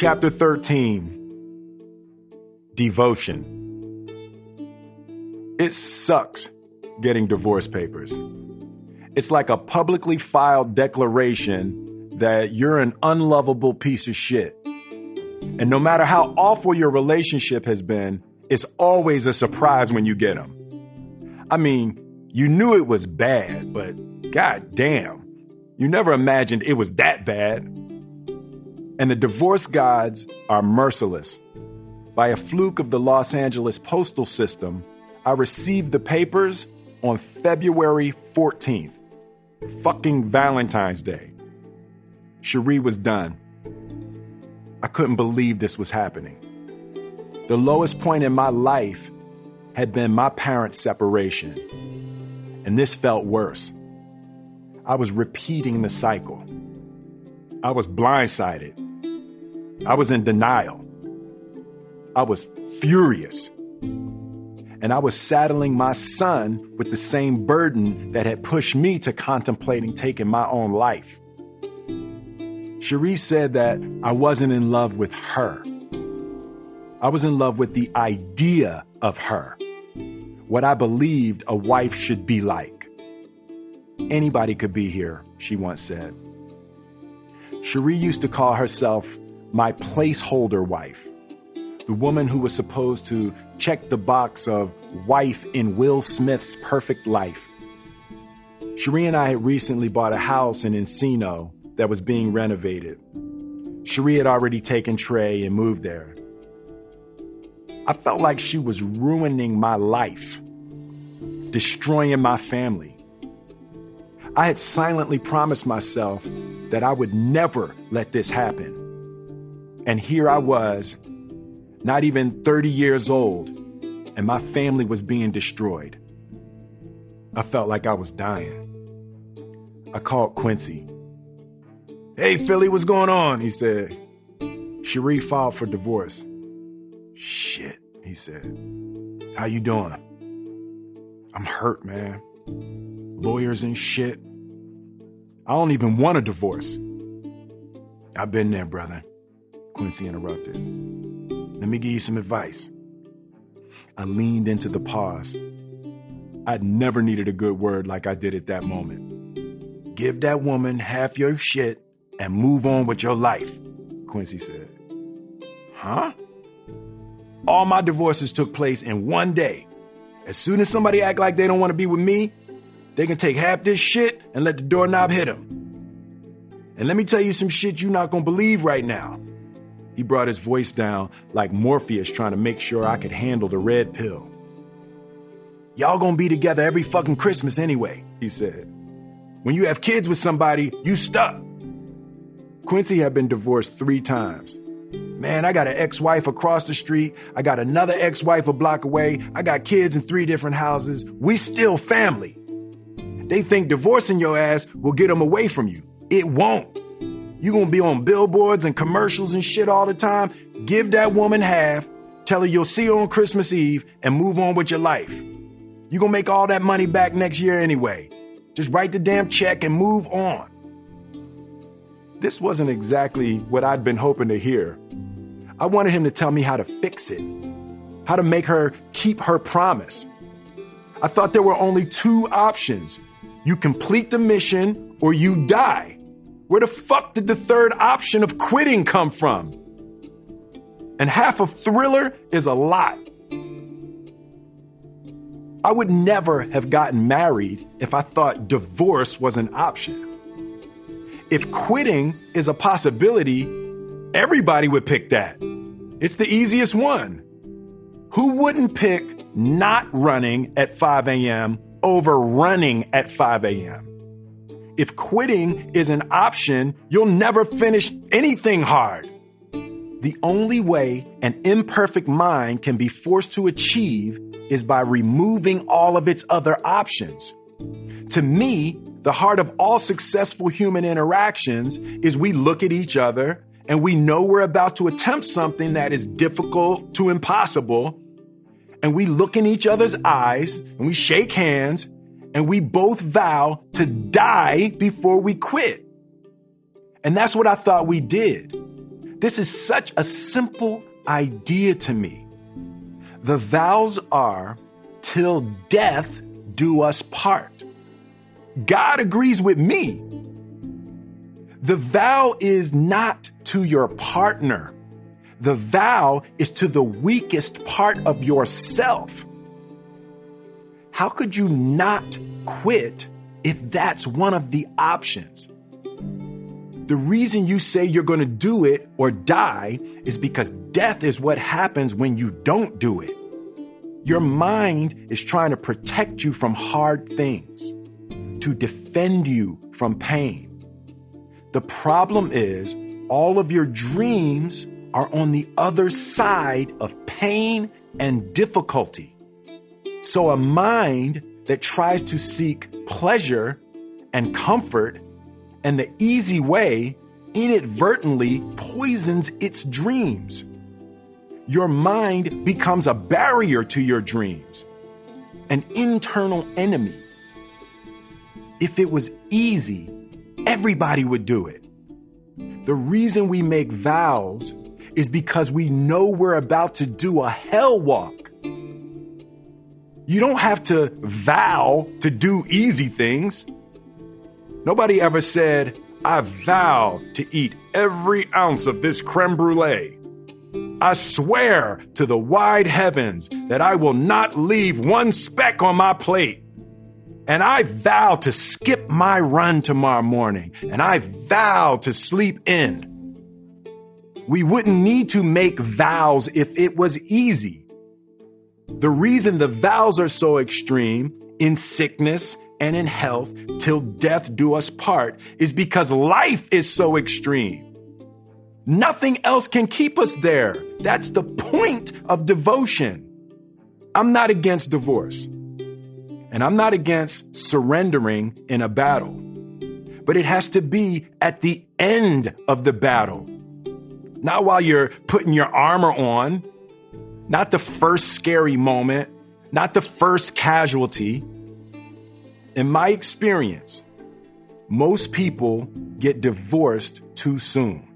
Chapter 13 Devotion. It sucks getting divorce papers. It's like a publicly filed declaration that you're an unlovable piece of shit. And no matter how awful your relationship has been, it's always a surprise when you get them. I mean, you knew it was bad, but god damn, you never imagined it was that bad. And the divorce gods are merciless. By a fluke of the Los Angeles postal system, I received the papers on February 14th, fucking Valentine's Day. Sheree was done. I couldn't believe this was happening. The lowest point in my life had been my parents' separation, and this felt worse. I was repeating the cycle. I was blindsided. I was in denial. I was furious. And I was saddling my son with the same burden that had pushed me to contemplating taking my own life. Sheree said that I wasn't in love with her. I was in love with the idea of her, what I believed a wife should be like. Anybody could be here, she once said. Sheree used to call herself my placeholder wife, the woman who was supposed to check the box of wife in Will Smith's perfect life. Sheree and I had recently bought a house in Encino that was being renovated. Sheree had already taken Trey and moved there. I felt like she was ruining my life, destroying my family. I had silently promised myself that I would never let this happen. And here I was, not even 30 years old, and my family was being destroyed. I felt like I was dying. I called Quincy. Hey, Philly, what's going on? He said. Sheree filed for divorce. Shit, he said. How you doing? I'm hurt, man. Lawyers and shit. I don't even want a divorce. I've been there, brother. Quincy interrupted. Let me give you some advice. I leaned into the pause. I'd never needed a good word like I did at that moment. Give that woman half your shit and move on with your life, Quincy said. Huh? All my divorces took place in one day. As soon as somebody act like they don't want to be with me, they can take half this shit and let the doorknob hit them. And let me tell you some shit you're not gonna believe right now. He brought his voice down like Morpheus trying to make sure I could handle the red pill. Y'all gonna be together every fucking Christmas anyway, he said. When you have kids with somebody, you stuck. Quincy had been divorced three times. Man, I got an ex wife across the street. I got another ex wife a block away. I got kids in three different houses. We still family. They think divorcing your ass will get them away from you. It won't. You gonna be on billboards and commercials and shit all the time. Give that woman half, tell her you'll see her on Christmas Eve, and move on with your life. You're gonna make all that money back next year anyway. Just write the damn check and move on. This wasn't exactly what I'd been hoping to hear. I wanted him to tell me how to fix it, how to make her keep her promise. I thought there were only two options you complete the mission or you die. Where the fuck did the third option of quitting come from? And half of thriller is a lot. I would never have gotten married if I thought divorce was an option. If quitting is a possibility, everybody would pick that. It's the easiest one. Who wouldn't pick not running at 5 a.m over running at 5 a.m. If quitting is an option, you'll never finish anything hard. The only way an imperfect mind can be forced to achieve is by removing all of its other options. To me, the heart of all successful human interactions is we look at each other and we know we're about to attempt something that is difficult to impossible and we look in each other's eyes and we shake hands and we both vow to die before we quit. And that's what I thought we did. This is such a simple idea to me. The vows are till death do us part. God agrees with me. The vow is not to your partner. The vow is to the weakest part of yourself. How could you not quit if that's one of the options? The reason you say you're going to do it or die is because death is what happens when you don't do it. Your mind is trying to protect you from hard things, to defend you from pain. The problem is all of your dreams are on the other side of pain and difficulty. So a mind that tries to seek pleasure and comfort and the easy way inadvertently poisons its dreams. Your mind becomes a barrier to your dreams, an internal enemy. If it was easy, everybody would do it. The reason we make vows is because we know we're about to do a hell walk. You don't have to vow to do easy things. Nobody ever said, I vow to eat every ounce of this creme brulee. I swear to the wide heavens that I will not leave one speck on my plate. And I vow to skip my run tomorrow morning. And I vow to sleep in. We wouldn't need to make vows if it was easy. The reason the vows are so extreme in sickness and in health till death do us part is because life is so extreme. Nothing else can keep us there. That's the point of devotion. I'm not against divorce. And I'm not against surrendering in a battle. But it has to be at the end of the battle not while you're putting your armor on, not the first scary moment, not the first casualty. In my experience, most people get divorced too soon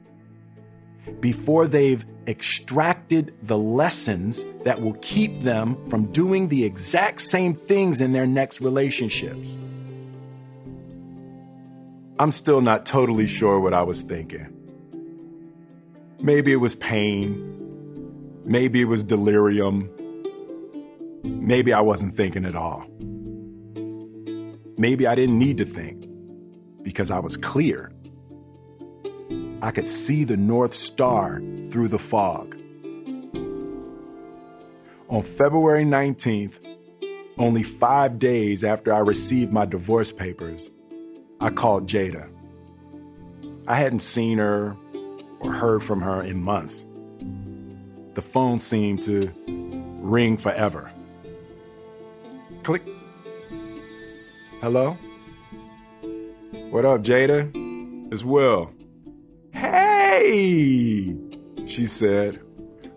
before they've extracted the lessons that will keep them from doing the exact same things in their next relationships. I'm still not totally sure what I was thinking. Maybe it was pain. Maybe it was delirium. Maybe I wasn't thinking at all. Maybe I didn't need to think because I was clear. I could see the North Star through the fog. On February 19th, only five days after I received my divorce papers, I called Jada. I hadn't seen her or heard from her in months. The phone seemed to ring forever. Click. Hello? What up, Jada? It's Will. Hey! She said.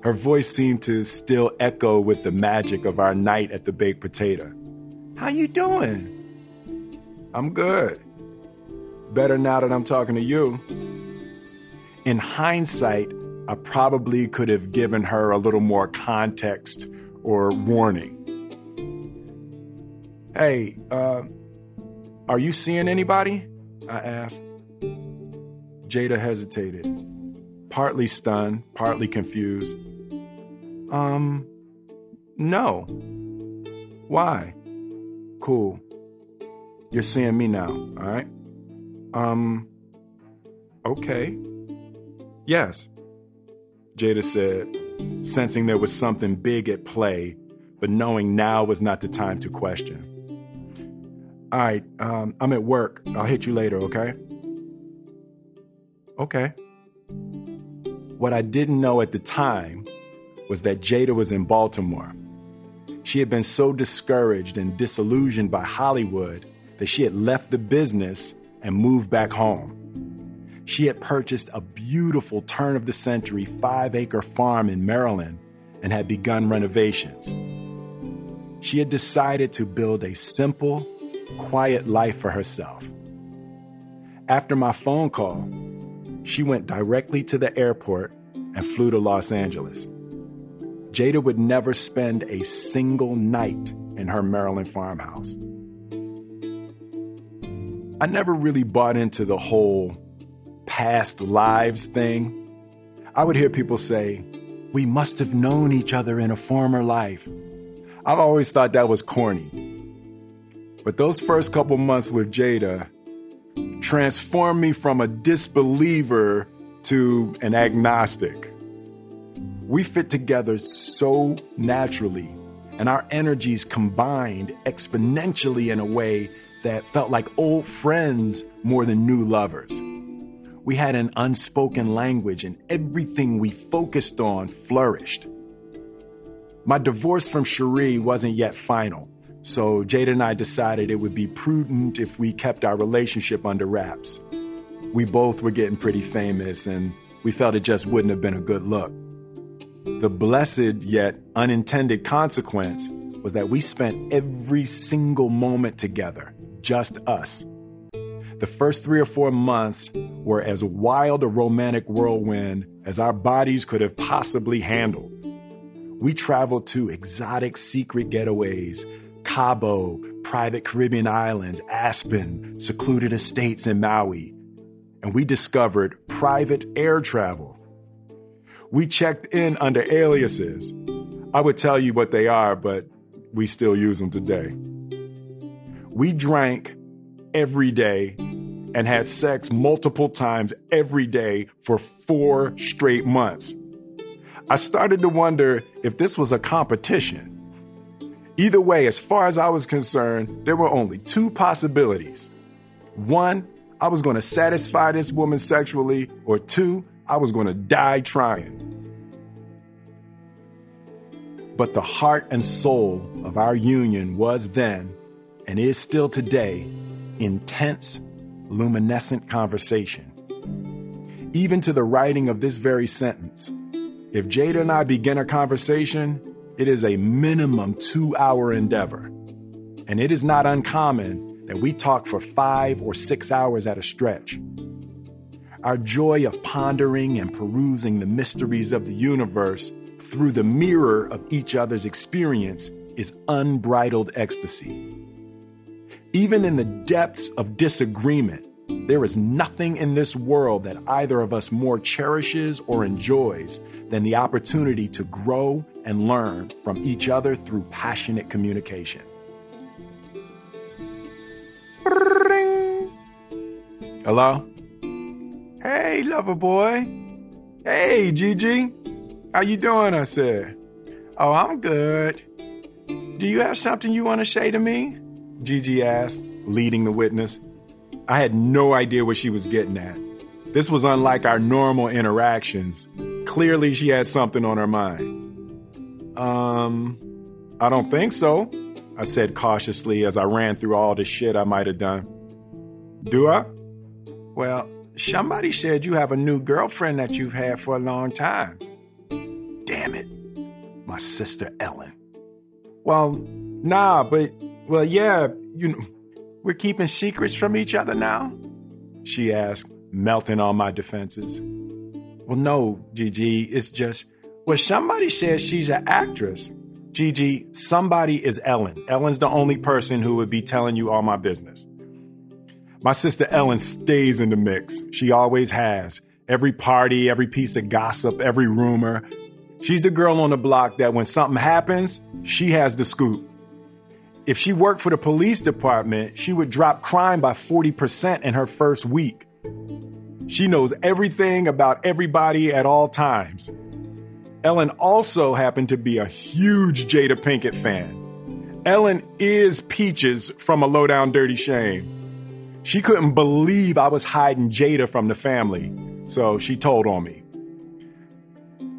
Her voice seemed to still echo with the magic of our night at the baked potato. How you doing? I'm good. Better now that I'm talking to you in hindsight, I probably could have given her a little more context or warning. Hey, uh, are you seeing anybody? I asked. Jada hesitated, partly stunned, partly confused. Um, no. Why? Cool. You're seeing me now, all right? Um, okay. Yes, Jada said, sensing there was something big at play, but knowing now was not the time to question. All right, um, I'm at work. I'll hit you later, okay? Okay. What I didn't know at the time was that Jada was in Baltimore. She had been so discouraged and disillusioned by Hollywood that she had left the business and moved back home. She had purchased a beautiful turn of the century five acre farm in Maryland and had begun renovations. She had decided to build a simple, quiet life for herself. After my phone call, she went directly to the airport and flew to Los Angeles. Jada would never spend a single night in her Maryland farmhouse. I never really bought into the whole past lives thing. I would hear people say, We must have known each other in a former life. I've always thought that was corny. But those first couple months with Jada transformed me from a disbeliever to an agnostic. We fit together so naturally, and our energies combined exponentially in a way that felt like old friends more than new lovers. We had an unspoken language, and everything we focused on flourished. My divorce from Sheree wasn't yet final, so Jada and I decided it would be prudent if we kept our relationship under wraps. We both were getting pretty famous, and we felt it just wouldn't have been a good look. The blessed yet unintended consequence was that we spent every single moment together, just us. The first three or four months were as wild a romantic whirlwind as our bodies could have possibly handled. We traveled to exotic secret getaways, Cabo, private Caribbean islands, Aspen, secluded estates in Maui, and we discovered private air travel we checked in under aliases. I would tell you what they are, but we still use them today. We drank every day and had sex multiple times every day for four straight months. I started to wonder if this was a competition. Either way, as far as I was concerned, there were only two possibilities. One, I was going to satisfy this woman sexually, or two, I was going to die trying. But the heart and soul of our union was then, and is still today, intense, luminescent conversation. Even to the writing of this very sentence, if Jada and I begin a conversation, it is a minimum two hour endeavor. And it is not uncommon that we talk for five or six hours at a stretch. Our joy of pondering and perusing the mysteries of the universe through the mirror of each other's experience is unbridled ecstasy. Even in the depths of disagreement, there is nothing in this world that either of us more cherishes or enjoys than the opportunity to grow and learn from each other through passionate communication. Hello? Hey, lover boy. Hey, Gigi. How you doing? I said. Oh, I'm good. Do you have something you want to say to me? Gigi asked, leading the witness. I had no idea what she was getting at. This was unlike our normal interactions. Clearly, she had something on her mind. Um, I don't think so, I said cautiously as I ran through all the shit I might have done. Do I? Well, Somebody said you have a new girlfriend that you've had for a long time. Damn it. My sister Ellen. Well, nah, but, well, yeah, you know, we're keeping secrets from each other now? She asked, melting on my defenses. Well, no, Gigi, it's just, well, somebody says she's an actress. Gigi, somebody is Ellen. Ellen's the only person who would be telling you all my business. My sister Ellen stays in the mix. She always has. Every party, every piece of gossip, every rumor. She's the girl on the block that when something happens, she has the scoop. If she worked for the police department, she would drop crime by 40% in her first week. She knows everything about everybody at all times. Ellen also happened to be a huge Jada Pinkett fan. Ellen is Peaches from A Lowdown Dirty Shame. She couldn't believe I was hiding Jada from the family, so she told on me.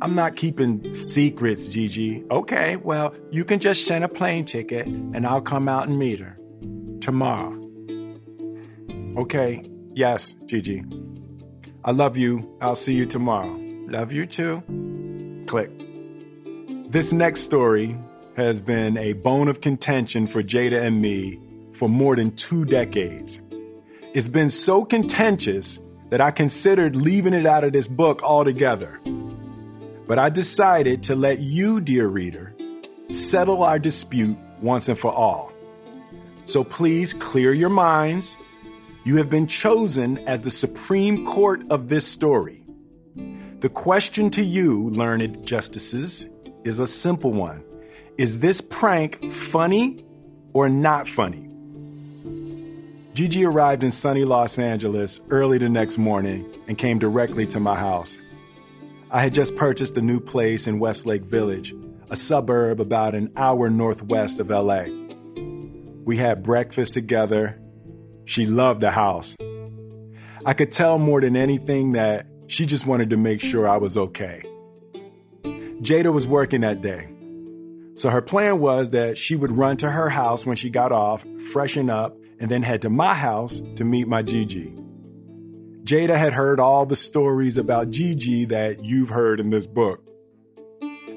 I'm not keeping secrets, Gigi. Okay, well, you can just send a plane ticket and I'll come out and meet her. Tomorrow. Okay, yes, Gigi. I love you. I'll see you tomorrow. Love you too. Click. This next story has been a bone of contention for Jada and me for more than two decades. It's been so contentious that I considered leaving it out of this book altogether. But I decided to let you, dear reader, settle our dispute once and for all. So please clear your minds. You have been chosen as the Supreme Court of this story. The question to you, learned justices, is a simple one. Is this prank funny or not funny? Gigi arrived in sunny Los Angeles early the next morning and came directly to my house. I had just purchased a new place in Westlake Village, a suburb about an hour northwest of LA. We had breakfast together. She loved the house. I could tell more than anything that she just wanted to make sure I was okay. Jada was working that day. So her plan was that she would run to her house when she got off, freshen up, and then head to my house to meet my Gigi. Jada had heard all the stories about Gigi that you've heard in this book.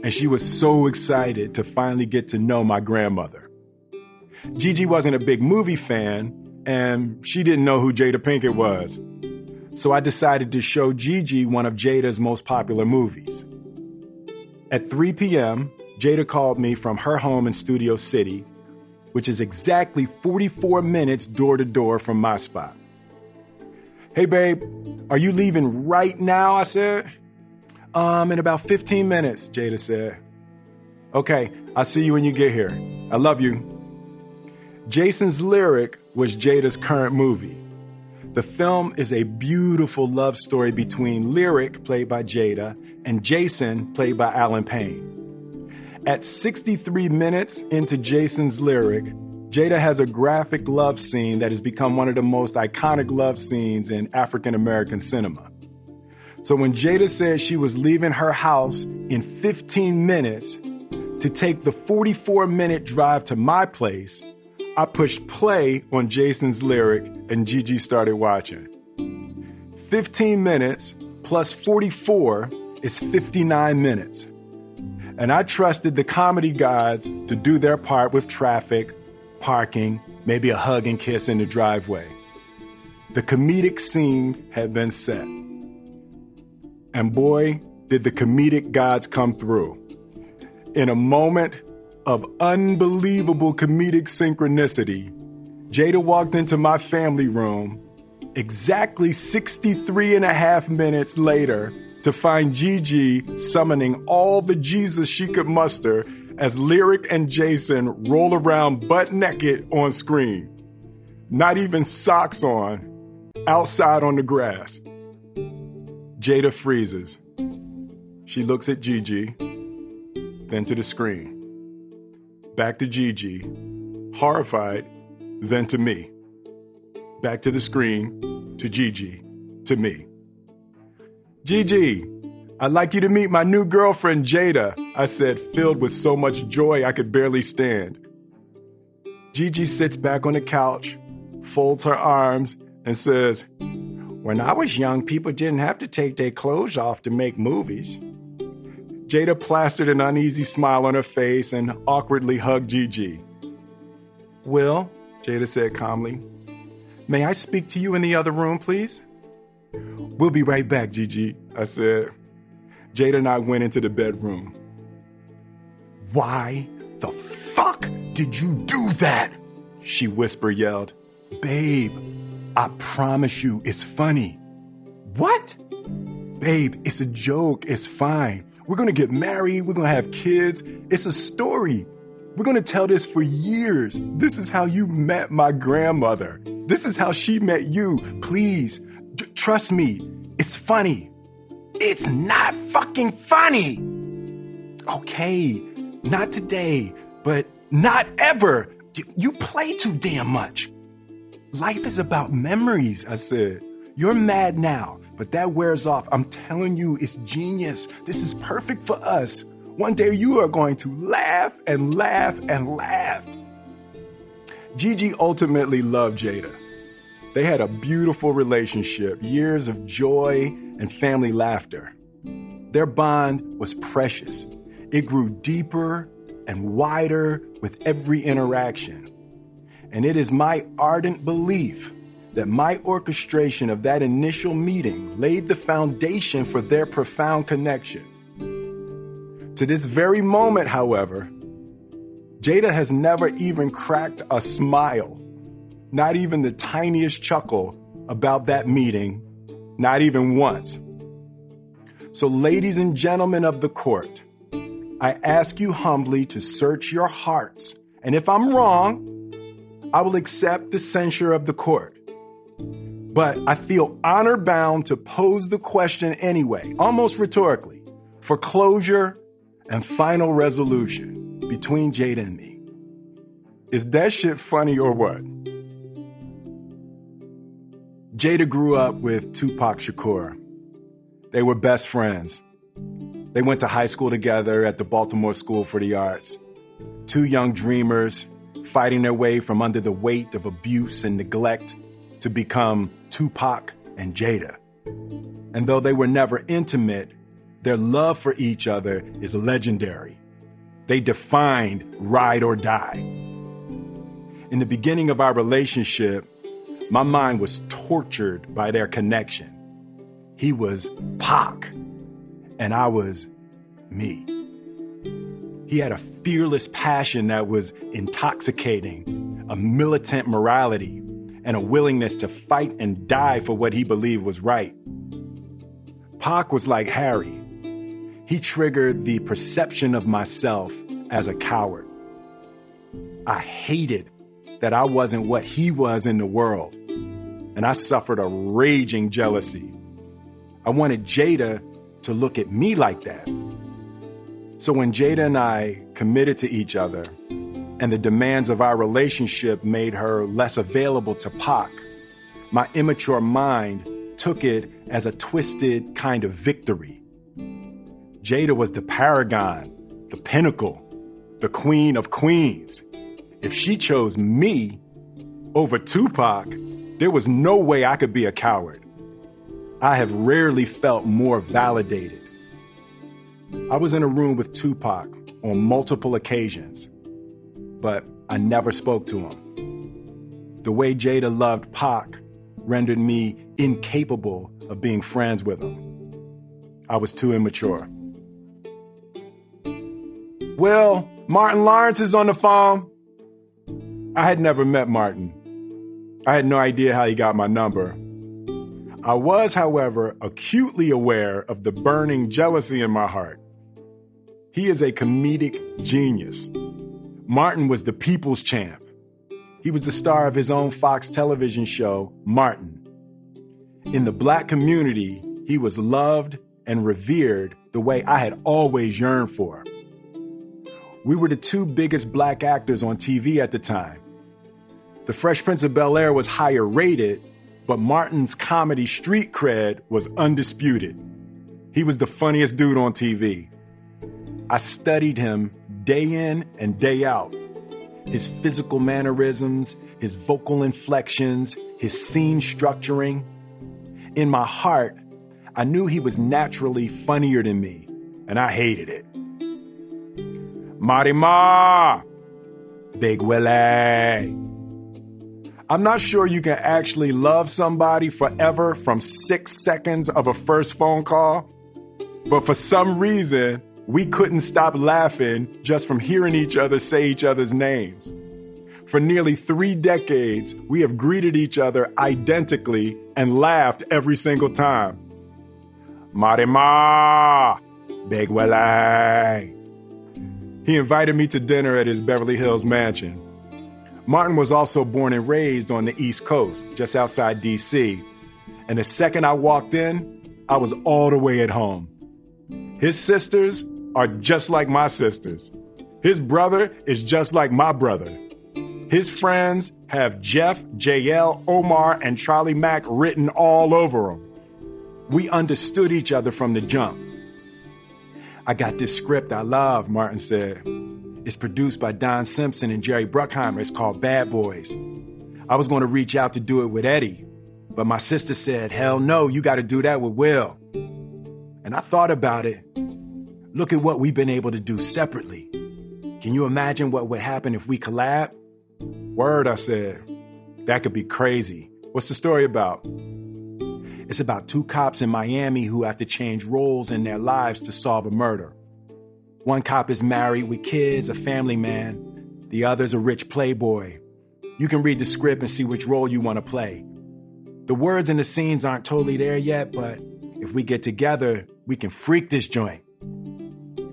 And she was so excited to finally get to know my grandmother. Gigi wasn't a big movie fan, and she didn't know who Jada Pinkett was. So I decided to show Gigi one of Jada's most popular movies. At 3 p.m., Jada called me from her home in Studio City, which is exactly 44 minutes door to door from my spot. Hey, babe, are you leaving right now? I said. Um, in about 15 minutes, Jada said. Okay, I'll see you when you get here. I love you. Jason's Lyric was Jada's current movie. The film is a beautiful love story between Lyric, played by Jada, and Jason, played by Allen Payne. At 63 minutes into Jason's Lyric, Jada has a graphic love scene that has become one of the most iconic love scenes in African American cinema. So when Jada said she was leaving her house in 15 minutes to take the 44 minute drive to my place, I pushed play on Jason's lyric and Gigi started watching. 15 minutes plus 44 is 59 minutes. And I trusted the comedy gods to do their part with traffic, parking, maybe a hug and kiss in the driveway. The comedic scene had been set. And boy, did the comedic gods come through. In a moment, of unbelievable comedic synchronicity, Jada walked into my family room exactly 63 and a half minutes later to find Gigi summoning all the Jesus she could muster as Lyric and Jason roll around butt naked on screen. Not even socks on, outside on the grass. Jada freezes. She looks at Gigi, then to the screen back to Gigi, horrified, then to me. Back to the screen, to Gigi, to me. Gigi, I'd like you to meet my new girlfriend, Jada, I said, filled with so much joy I could barely stand. Gigi sits back on the couch, folds her arms, and says, When I was young, people didn't have to take their clothes off to make movies. Jada plastered an uneasy smile on her face and awkwardly hugged Gigi. Will, Jada said calmly, may I speak to you in the other room, please? We'll be right back, Gigi, I said. Jada and I went into the bedroom. Why the fuck did you do that? She whisper yelled. Babe, I promise you it's funny. What? Babe, it's a joke. It's fine. We're going to get married. We're going to have kids. It's a story. We're going to tell this for years. This is how you met my grandmother. This is how she met you. Please, d- trust me. It's funny. It's not fucking funny. Okay, not today, but not ever. You play too damn much. Life is about memories, I said. You're mad now. But that wears off. I'm telling you, it's genius. This is perfect for us. One day you are going to laugh and laugh and laugh. Gigi ultimately loved Jada. They had a beautiful relationship, years of joy and family laughter. Their bond was precious. It grew deeper and wider with every interaction. And it is my ardent belief that my orchestration of that initial meeting laid the foundation for their profound connection. To this very moment, however, Jada has never even cracked a smile, not even the tiniest chuckle about that meeting, not even once. So, ladies and gentlemen of the court, I ask you humbly to search your hearts. And if I'm wrong, I will accept the censure of the court. But I feel honor bound to pose the question anyway, almost rhetorically, for closure and final resolution between Jada and me. Is that shit funny or what? Jada grew up with Tupac Shakur. They were best friends. They went to high school together at the Baltimore School for the Arts. Two young dreamers fighting their way from under the weight of abuse and neglect to become Tupac and Jada. And though they were never intimate, their love for each other is legendary. They defined ride or die. In the beginning of our relationship, my mind was tortured by their connection. He was Pac, and I was me. He had a fearless passion that was intoxicating, a militant morality, and a willingness to fight and die for what he believed was right. Pac was like Harry. He triggered the perception of myself as a coward. I hated that I wasn't what he was in the world, and I suffered a raging jealousy. I wanted Jada to look at me like that. So when Jada and I committed to each other, and the demands of our relationship made her less available to Pac, my immature mind took it as a twisted kind of victory. Jada was the paragon, the pinnacle, the queen of queens. If she chose me over Tupac, there was no way I could be a coward. I have rarely felt more validated. I was in a room with Tupac on multiple occasions but I never spoke to him. The way Jada loved Pac rendered me incapable of being friends with him. I was too immature. Well, Martin Lawrence is on the phone. I had never met Martin. I had no idea how he got my number. I was, however, acutely aware of the burning jealousy in my heart. He is a comedic genius. Martin was the people's champ. He was the star of his own Fox television show, Martin. In the black community, he was loved and revered the way I had always yearned for. We were the two biggest black actors on TV at the time. The Fresh Prince of Bel Air was higher rated, but Martin's comedy street cred was undisputed. He was the funniest dude on TV. I studied him day in and day out. His physical mannerisms, his vocal inflections, his scene structuring. In my heart, I knew he was naturally funnier than me, and I hated it. Marty Ma! Big Willie! I'm not sure you can actually love somebody forever from six seconds of a first phone call, but for some reason, we couldn't stop laughing just from hearing each other say each other's names. For nearly three decades, we have greeted each other identically and laughed every single time. Marima, Big Willie. He invited me to dinner at his Beverly Hills mansion. Martin was also born and raised on the East Coast, just outside DC. And the second I walked in, I was all the way at home. His sisters are just like my sisters. His brother is just like my brother. His friends have Jeff, JL, Omar, and Charlie Mack written all over them. We understood each other from the jump. I got this script I love, Martin said. It's produced by Don Simpson and Jerry Bruckheimer. It's called Bad Boys. I was going to reach out to do it with Eddie, but my sister said, hell no, you got to do that with Will. And I thought about it Look at what we've been able to do separately. Can you imagine what would happen if we collab? Word, I said. That could be crazy. What's the story about? It's about two cops in Miami who have to change roles in their lives to solve a murder. One cop is married with kids, a family man. The other's a rich playboy. You can read the script and see which role you want to play. The words and the scenes aren't totally there yet, but if we get together, we can freak this joint.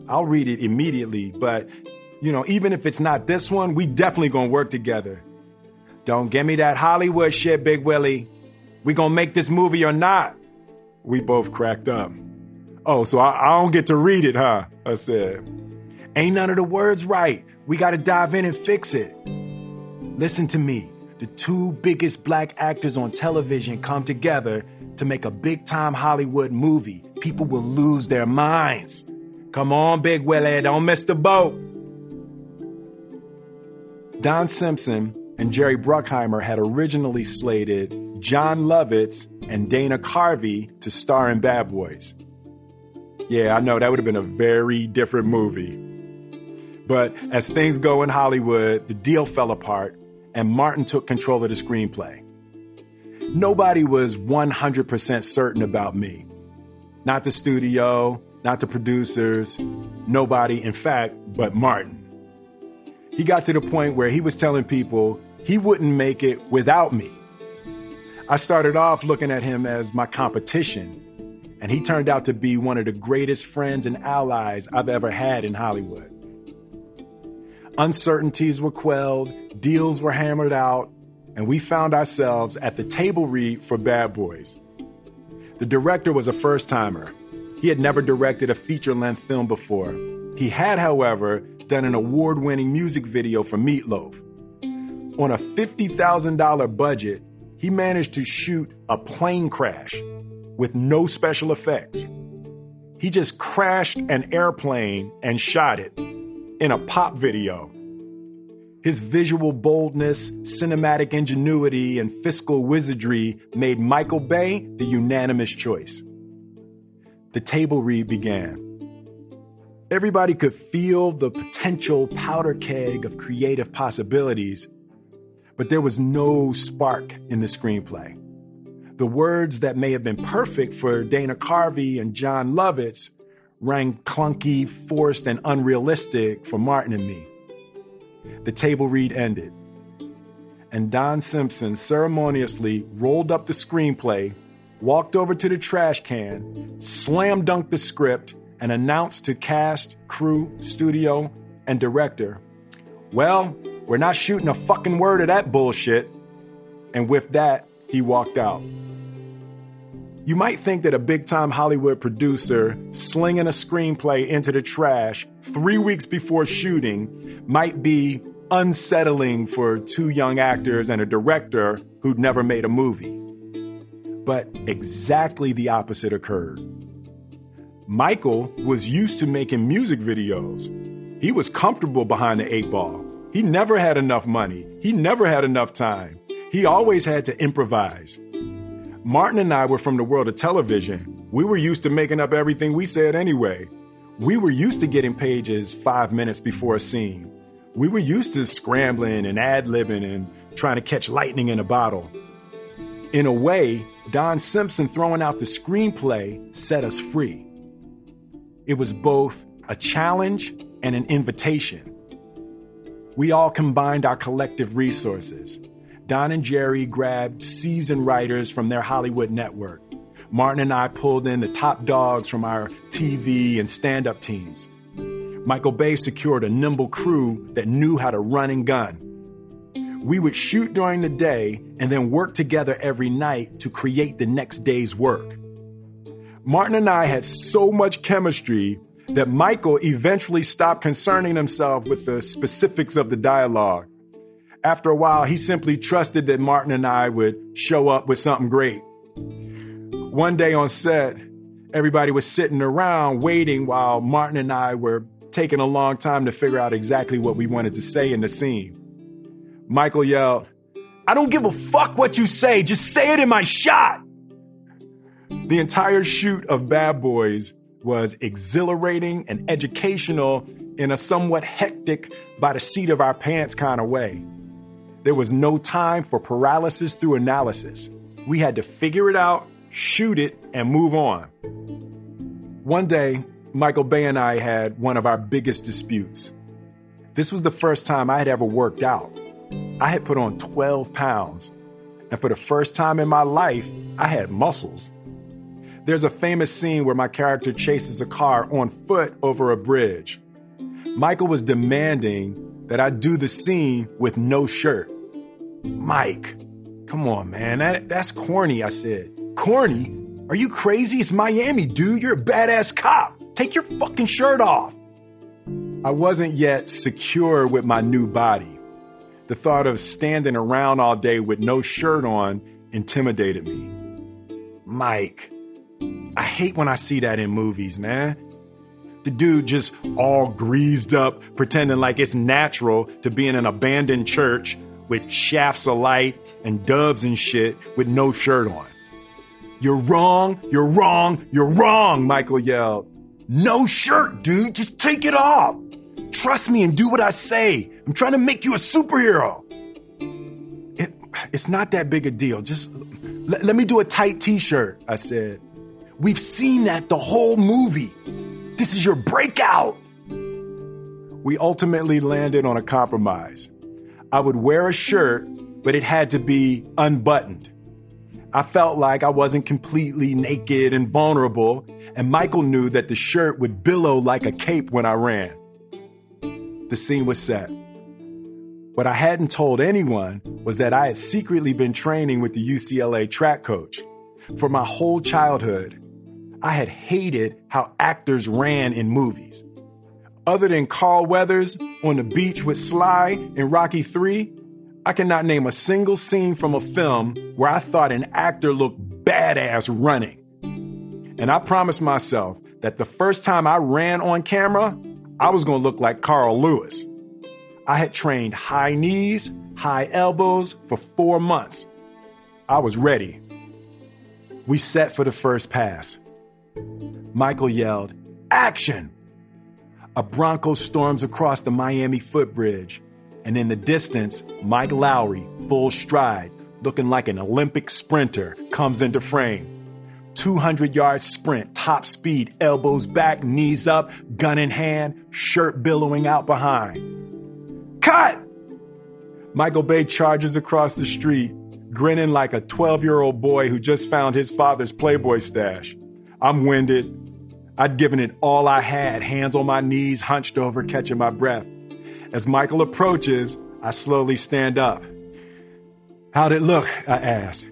I'll read it immediately, but you know, even if it's not this one, we definitely gonna work together. Don't give me that Hollywood shit, Big Willie. We gonna make this movie or not? We both cracked up. Oh, so I, I don't get to read it, huh? I said. Ain't none of the words right. We gotta dive in and fix it. Listen to me. The two biggest black actors on television come together to make a big time Hollywood movie. People will lose their minds. Come on, Big Willie, don't miss the boat. Don Simpson and Jerry Bruckheimer had originally slated Jon Lovitz and Dana Carvey to star in Bad Boys. Yeah, I know that would have been a very different movie. But as things go in Hollywood, the deal fell apart and Martin took control of the screenplay. Nobody was 100% certain about me. Not the studio, not the producers, nobody, in fact, but Martin. He got to the point where he was telling people he wouldn't make it without me. I started off looking at him as my competition, and he turned out to be one of the greatest friends and allies I've ever had in Hollywood. Uncertainties were quelled, deals were hammered out, and we found ourselves at the table read for Bad Boys. The director was a first timer. He had never directed a feature length film before. He had, however, done an award winning music video for Meatloaf. On a $50,000 budget, he managed to shoot a plane crash with no special effects. He just crashed an airplane and shot it in a pop video. His visual boldness, cinematic ingenuity, and fiscal wizardry made Michael Bay the unanimous choice. The table read began. Everybody could feel the potential powder keg of creative possibilities, but there was no spark in the screenplay. The words that may have been perfect for Dana Carvey and Jon Lovitz rang clunky, forced, and unrealistic for Martin and me. The table read ended, and Don Simpson ceremoniously rolled up the screenplay, walked over to the trash can, slam dunked the script, and announced to cast, crew, studio, and director, Well, we're not shooting a fucking word of that bullshit. And with that, he walked out. You might think that a big time Hollywood producer slinging a screenplay into the trash three weeks before shooting might be unsettling for two young actors and a director who'd never made a movie. But exactly the opposite occurred. Michael was used to making music videos. He was comfortable behind the eight ball. He never had enough money. He never had enough time. He always had to improvise. Martin and I were from the world of television. We were used to making up everything we said anyway. We were used to getting pages five minutes before a scene. We were used to scrambling and ad libbing and trying to catch lightning in a bottle. In a way, Don Simpson throwing out the screenplay set us free. It was both a challenge and an invitation. We all combined our collective resources. Don and Jerry grabbed seasoned writers from their Hollywood network. Martin and I pulled in the top dogs from our TV and stand up teams. Michael Bay secured a nimble crew that knew how to run and gun. We would shoot during the day and then work together every night to create the next day's work. Martin and I had so much chemistry that Michael eventually stopped concerning himself with the specifics of the dialogue. After a while, he simply trusted that Martin and I would show up with something great. One day on set, everybody was sitting around waiting while Martin and I were taking a long time to figure out exactly what we wanted to say in the scene. Michael yelled, I don't give a fuck what you say, just say it in my shot. The entire shoot of Bad Boys was exhilarating and educational in a somewhat hectic, by the seat of our pants kind of way. There was no time for paralysis through analysis. We had to figure it out, shoot it, and move on. One day, Michael Bay and I had one of our biggest disputes. This was the first time I had ever worked out. I had put on 12 pounds, and for the first time in my life, I had muscles. There's a famous scene where my character chases a car on foot over a bridge. Michael was demanding that I do the scene with no shirt. Mike, come on, man, that, that's corny, I said. Corny? Are you crazy? It's Miami, dude. You're a badass cop. Take your fucking shirt off. I wasn't yet secure with my new body. The thought of standing around all day with no shirt on intimidated me. Mike, I hate when I see that in movies, man. The dude just all greased up, pretending like it's natural to be in an abandoned church with shafts of light and doves and shit with no shirt on. You're wrong, you're wrong, you're wrong, Michael yelled. No shirt, dude, just take it off. Trust me and do what I say. I'm trying to make you a superhero. It, it's not that big a deal. Just let me do a tight t shirt, I said. We've seen that the whole movie. This is your breakout. We ultimately landed on a compromise. I would wear a shirt, but it had to be unbuttoned. I felt like I wasn't completely naked and vulnerable, and Michael knew that the shirt would billow like a cape when I ran. The scene was set. What I hadn't told anyone was that I had secretly been training with the UCLA track coach. For my whole childhood, I had hated how actors ran in movies. Other than Carl Weathers on the beach with Sly in Rocky 3, I cannot name a single scene from a film where I thought an actor looked badass running. And I promised myself that the first time I ran on camera, I was going to look like Carl Lewis. I had trained high knees, high elbows for four months. I was ready. We set for the first pass. Michael yelled, Action! A Bronco storms across the Miami footbridge, and in the distance, Mike Lowrey, full stride, looking like an Olympic sprinter, comes into frame. 200 yard sprint, top speed, elbows back, knees up, gun in hand, shirt billowing out behind. Cut! Michael Bay charges across the street, grinning like a 12 year old boy who just found his father's Playboy stash. I'm winded. I'd given it all I had, hands on my knees, hunched over, catching my breath. As Michael approaches, I slowly stand up. How'd it look? I ask.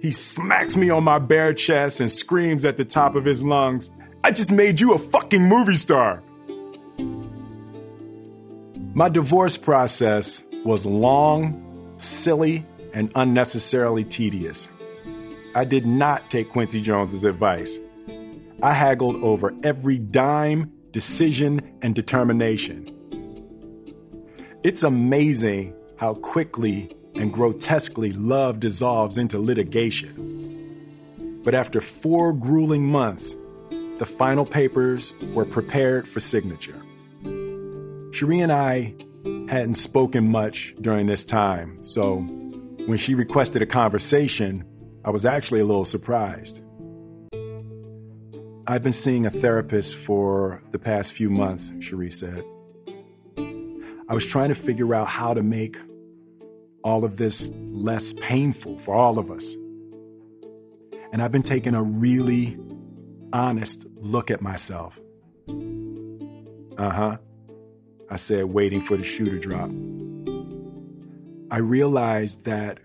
He smacks me on my bare chest and screams at the top of his lungs, I just made you a fucking movie star. My divorce process was long, silly, and unnecessarily tedious. I did not take Quincy Jones's advice. I haggled over every dime, decision, and determination. It's amazing how quickly and grotesquely love dissolves into litigation. But after four grueling months, the final papers were prepared for signature. Sheree and I hadn't spoken much during this time, so when she requested a conversation, I was actually a little surprised. I've been seeing a therapist for the past few months, Sheree said. I was trying to figure out how to make all of this less painful for all of us. And I've been taking a really honest look at myself. Uh huh. I said, waiting for the shoe to drop. I realized that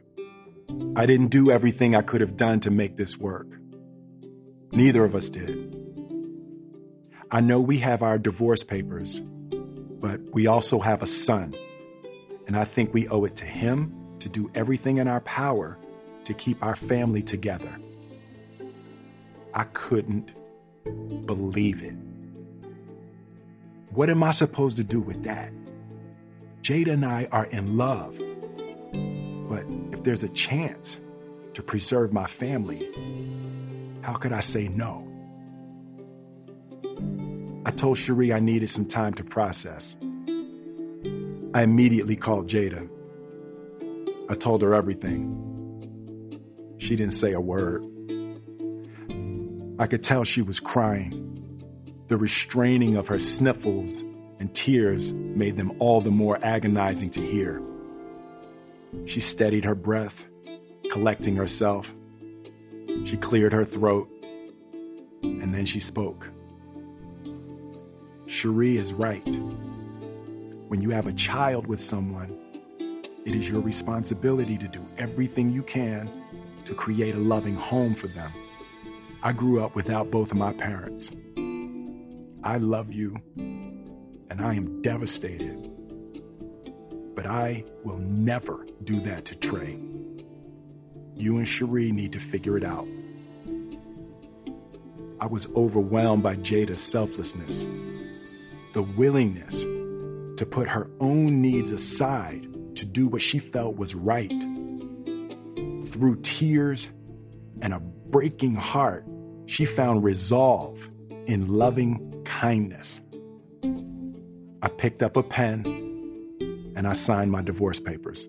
I didn't do everything I could have done to make this work. Neither of us did. I know we have our divorce papers, but we also have a son. And I think we owe it to him to do everything in our power to keep our family together. I couldn't believe it. What am I supposed to do with that? Jada and I are in love. But if there's a chance to preserve my family, how could I say no? I told Sheree I needed some time to process. I immediately called Jada. I told her everything. She didn't say a word. I could tell she was crying. The restraining of her sniffles and tears made them all the more agonizing to hear. She steadied her breath, collecting herself. She cleared her throat, and then she spoke. Sheree is right. When you have a child with someone, it is your responsibility to do everything you can to create a loving home for them. I grew up without both of my parents. I love you, and I am devastated. But I will never do that to Trey. You and Sheree need to figure it out. I was overwhelmed by Jada's selflessness, the willingness to put her own needs aside to do what she felt was right. Through tears and a breaking heart, she found resolve in loving kindness. I picked up a pen and I signed my divorce papers.